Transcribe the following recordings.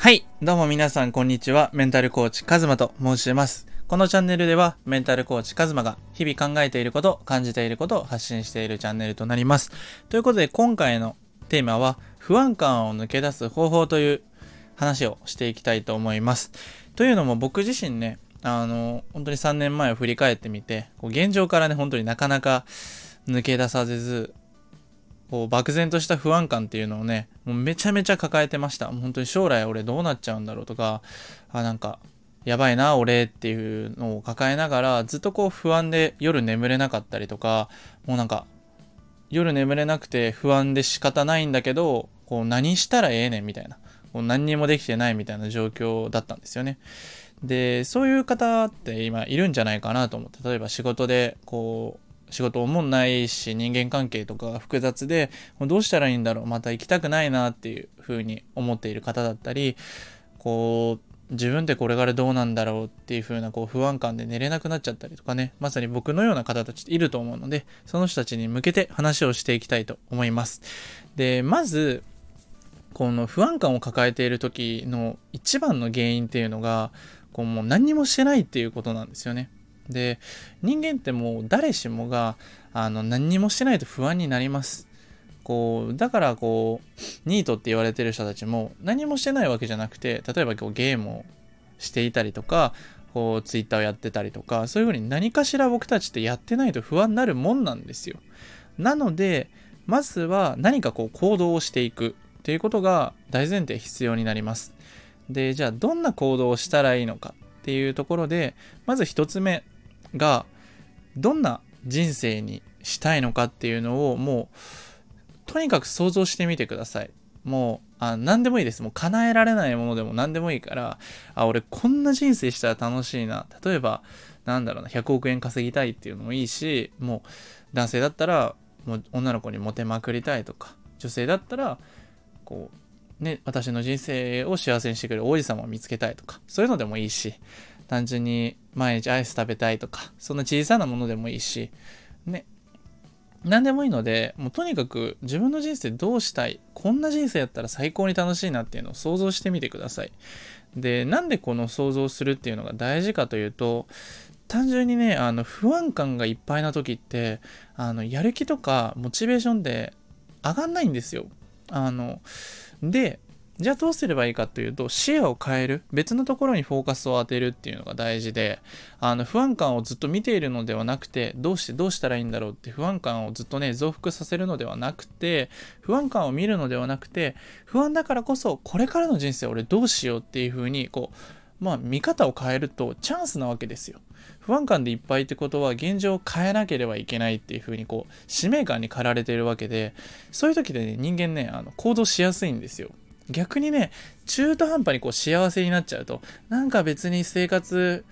はい。どうも皆さん、こんにちは。メンタルコーチ、カズマと申します。このチャンネルでは、メンタルコーチ、カズマが日々考えていること、感じていることを発信しているチャンネルとなります。ということで、今回のテーマは、不安感を抜け出す方法という話をしていきたいと思います。というのも、僕自身ね、あの、本当に3年前を振り返ってみて、こう現状からね、本当になかなか抜け出させず、こう漠然とした不安感っていうのをねもうめちゃめちゃ抱えてました。本当に将来俺どうなっちゃうんだろうとかあなんかやばいな俺っていうのを抱えながらずっとこう不安で夜眠れなかったりとかもうなんか夜眠れなくて不安で仕方ないんだけどこう何したらええねんみたいな。こう何にもできてないみたいな状況だったんですよね。でそういう方って今いるんじゃないかなと思って例えば仕事でこう仕事思んないし人間関係とか複雑でもうどうしたらいいんだろうまた行きたくないなっていう風に思っている方だったりこう自分ってこれからどうなんだろうっていう風なこう不安感で寝れなくなっちゃったりとかねまさに僕のような方たちっていると思うのでその人たちに向けて話をしていきたいと思います。でまずこの不安感を抱えている時の一番の原因っていうのがこうもう何にもしてないっていうことなんですよね。で人間ってもう誰しもがあの何にもしてないと不安になります。こうだからこうニートって言われてる人たちも何もしてないわけじゃなくて例えばこうゲームをしていたりとかこうツイッターをやってたりとかそういうふうに何かしら僕たちってやってないと不安になるもんなんですよ。なのでまずは何かこう行動をしていくっていうことが大前提必要になります。でじゃあどんな行動をしたらいいのかっていうところでまず一つ目がどんな人生にしたいのかっていうのをもうとにかく想像してみてください。もうあ何でもいいです。もう叶えられないものでも何でもいいから。あ俺こんな人生したら楽しいな。例えばなんだろうな。100億円稼ぎたいっていうのもいいしもう男性だったらもう女の子にモテまくりたいとか。女性だったらこうね私の人生を幸せにしてくれる王子様を見つけたいとか。そういうのでもいいし。単純に毎日アイス食べたいとかそんな小さなものでもいいしね。何でもいいのでもうとにかく自分の人生どうしたいこんな人生やったら最高に楽しいなっていうのを想像してみてください。でなんでこの想像するっていうのが大事かというと単純にねあの不安感がいっぱいな時ってあのやる気とかモチベーションで上がんないんですよ。あのでじゃあどうすればいいかというと視野を変える。別のところにフォーカスを当てるっていうのが大事であの不安感をずっと見ているのではなくてどうしてどうしたらいいんだろうって不安感をずっとね増幅させるのではなくて不安感を見るのではなくて不安だからこそこれからの人生俺どうしようっていうふうにこうまあ見方を変えるとチャンスなわけですよ。不安感でいっぱいってことは現状を変えなければいけないっていうふうにこう使命感に駆られているわけでそういう時でね人間ねあの行動しやすいんですよ。逆にね中途半端にこう幸せになっちゃうとなんか別に生活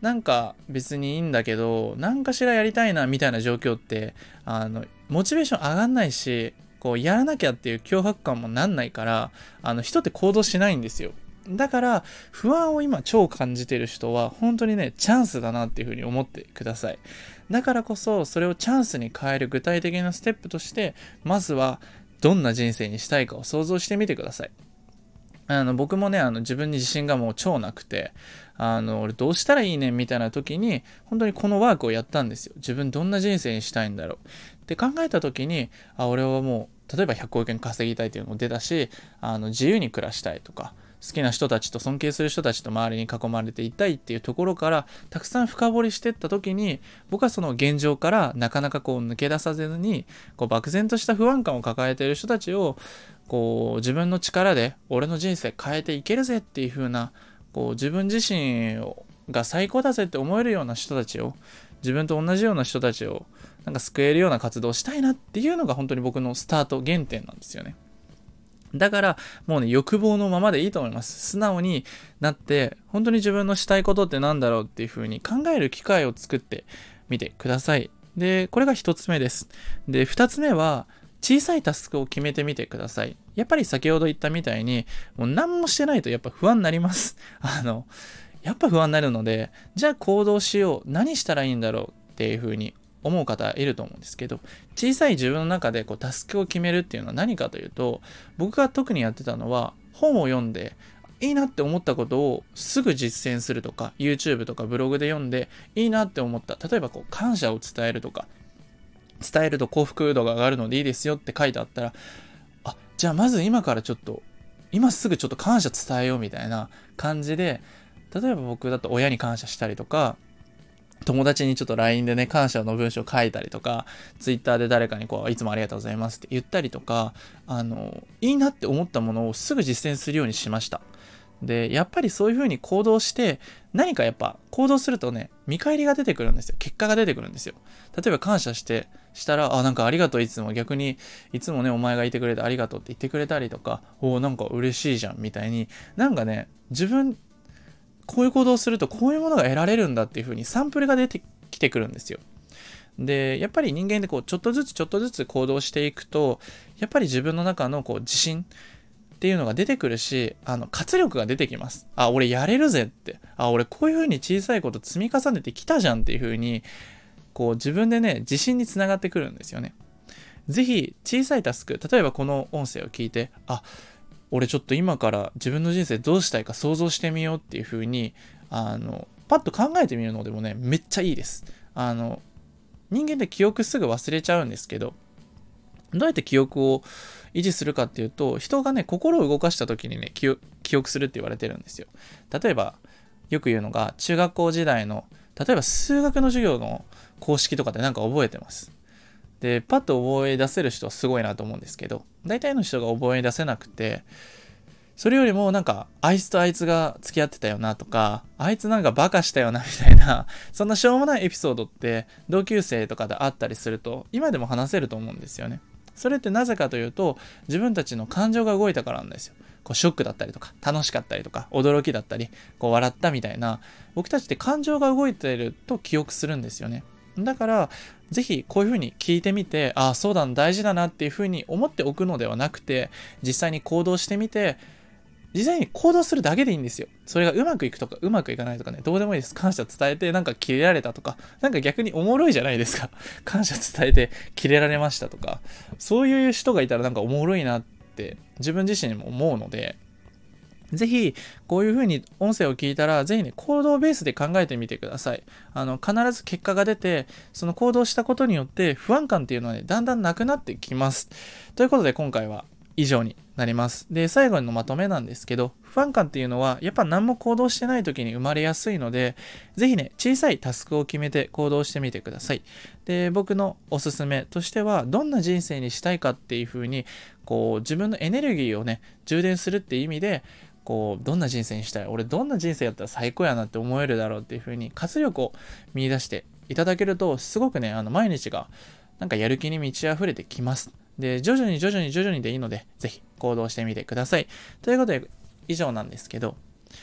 なんか別にいいんだけど何かしらやりたいなみたいな状況ってあのモチベーション上がんないしこうやらなきゃっていう脅迫感もなんないからあの人って行動しないんですよ。だから不安を今超感じてる人は本当にねチャンスだなっていうふうに思ってください。だからこそそれをチャンスに変える具体的なステップとしてまずはどんな人生にしたいかを想像してみてください。あの僕もねあの自分に自信がもう超なくてあの俺どうしたらいいねんみたいな時に本当にこのワークをやったんですよ自分どんな人生にしたいんだろうって考えた時にあ俺はもう例えば100億円稼ぎたいっていうのも出たしあの自由に暮らしたいとか好きな人たちと尊敬する人たちと周りに囲まれていたいっていうところからたくさん深掘りしてった時に僕はその現状からなかなかこう抜け出させずにこう漠然とした不安感を抱えている人たちをこう自分の力で俺の人生変えていけるぜっていう風なこう自分自身が最高だぜって思えるような人たちを自分と同じような人たちをなんか救えるような活動をしたいなっていうのが本当に僕のスタート原点なんですよね。だからもうね欲望のままでいいと思います。素直になって本当に自分のしたいことって何だろうっていう風に考える機会を作ってみてください。でこれが1つ目です。で2つ目は小さいタスクを決めてみてください。やっぱり先ほど言ったみたいにもう何もしてないとやっぱ不安になります。あのやっぱ不安になるのでじゃあ行動しよう。何したらいいんだろうっていう風に思う方いると思うんですけど小さい自分の中でこうタスクを決めるっていうのは何かというと僕が特にやってたのは本を読んでいいなって思ったことをすぐ実践するとか YouTube とかブログで読んでいいなって思った。例えばこう感謝を伝えるとか伝えると幸福度が上がるのでいいですよって書いてあったらあじゃあまず今からちょっと今すぐちょっと感謝伝えようみたいな感じで例えば僕だと親に感謝したりとか友達にちょっと LINE でね、感謝の文章書いたりとか、Twitter で誰かにこう、いつもありがとうございますって言ったりとか、あの、いいなって思ったものをすぐ実践するようにしました。で、やっぱりそういう風に行動して、何かやっぱ行動するとね、見返りが出てくるんですよ。結果が出てくるんですよ。例えば感謝して、したら、あ、なんかありがとういつも逆に、いつもね、お前がいてくれてありがとうって言ってくれたりとか、おお、なんか嬉しいじゃんみたいに、なんかね、自分こういう行動をするとこういうものが得られるんだっていう風にサンプルが出てきてくるんですよ。で、やっぱり人間でこう、ちょっとずつちょっとずつ行動していくと、やっぱり自分の中のこう、自信っていうのが出てくるし、あの、活力が出てきます。あ、俺やれるぜって。あ、俺こういう風に小さいこと積み重ねてきたじゃんっていう風に、こう、自分でね、自信につながってくるんですよね。ぜひ、小さいタスク、例えばこの音声を聞いて、あ、俺ちょっと今から自分の人生どうしたいか想像してみようっていう風にあのパッと考えてみるのでもねめっちゃいいです。あの人間って記憶すぐ忘れちゃうんですけどどうやって記憶を維持するかっていうと人がね心を動かした時にね記憶するって言われてるんですよ。例えばよく言うのが中学校時代の例えば数学の授業の公式とかってなんか覚えてます？で、パッと覚え出せる人はすごいなと思うんですけど、大体の人が覚え出せなくて、それよりもなんか、あいつとあいつが付き合ってたよなとか、あいつなんかバカしたよなみたいな、そんなしょうもないエピソードって同級生とかであったりすると、今でも話せると思うんですよね。それってなぜかというと、自分たちの感情が動いたからなんですよ。こうショックだったりとか、楽しかったりとか、驚きだったり、こう笑ったみたいな、僕たちって感情が動いてると記憶するんですよね。だから、ぜひこういうふうに聞いてみて、ああ、そうだ、大事だなっていうふうに思っておくのではなくて、実際に行動してみて、実際に行動するだけでいいんですよ。それがうまくいくとか、うまくいかないとかね、どうでもいいです。感謝伝えて、なんかキレられたとか、なんか逆におもろいじゃないですか。感謝伝えて、キレられましたとか、そういう人がいたらなんかおもろいなって、自分自身も思うので、ぜひ、こういう風に音声を聞いたら、ぜひね、行動ベースで考えてみてください。あの、必ず結果が出て、その行動したことによって不安感っていうのはね、だんだんなくなってきます。ということで、今回は以上になります。で、最後のまとめなんですけど、不安感っていうのは、やっぱ何も行動してない時に生まれやすいので、ぜひね、小さいタスクを決めて行動してみてください。で、僕のおすすめとしては、どんな人生にしたいかっていう風に、こう、自分のエネルギーをね、充電するっていう意味で、こうどんな人生にしたい？俺どんな人生やったら最高やなって思えるだろうっていう風に活力を見出していただけるとすごくねあの毎日がなんかやる気に満ち溢れてきます。で徐々に徐々に徐々にでいいのでぜひ行動してみてください。ということで以上なんですけど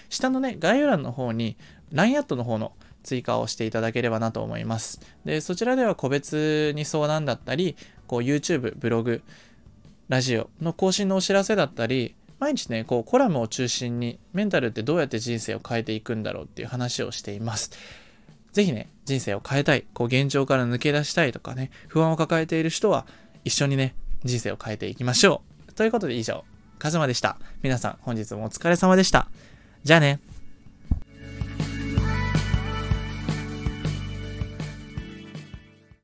下のね概要欄の方に LINE アットの方の追加をしていただければなと思います。でそちらでは個別に相談だったりこう YouTube ブログラジオの更新のお知らせだったり毎日ね、こうコラムを中心にメンタルってどうやって人生を変えていくんだろうっていう話をしています。是非ね、人生を変えたい、こう現状から抜け出したいとかね、不安を抱えている人は一緒にね、人生を変えていきましょう。ということで以上、カズマでした。皆さん本日もお疲れ様でした。じゃあね。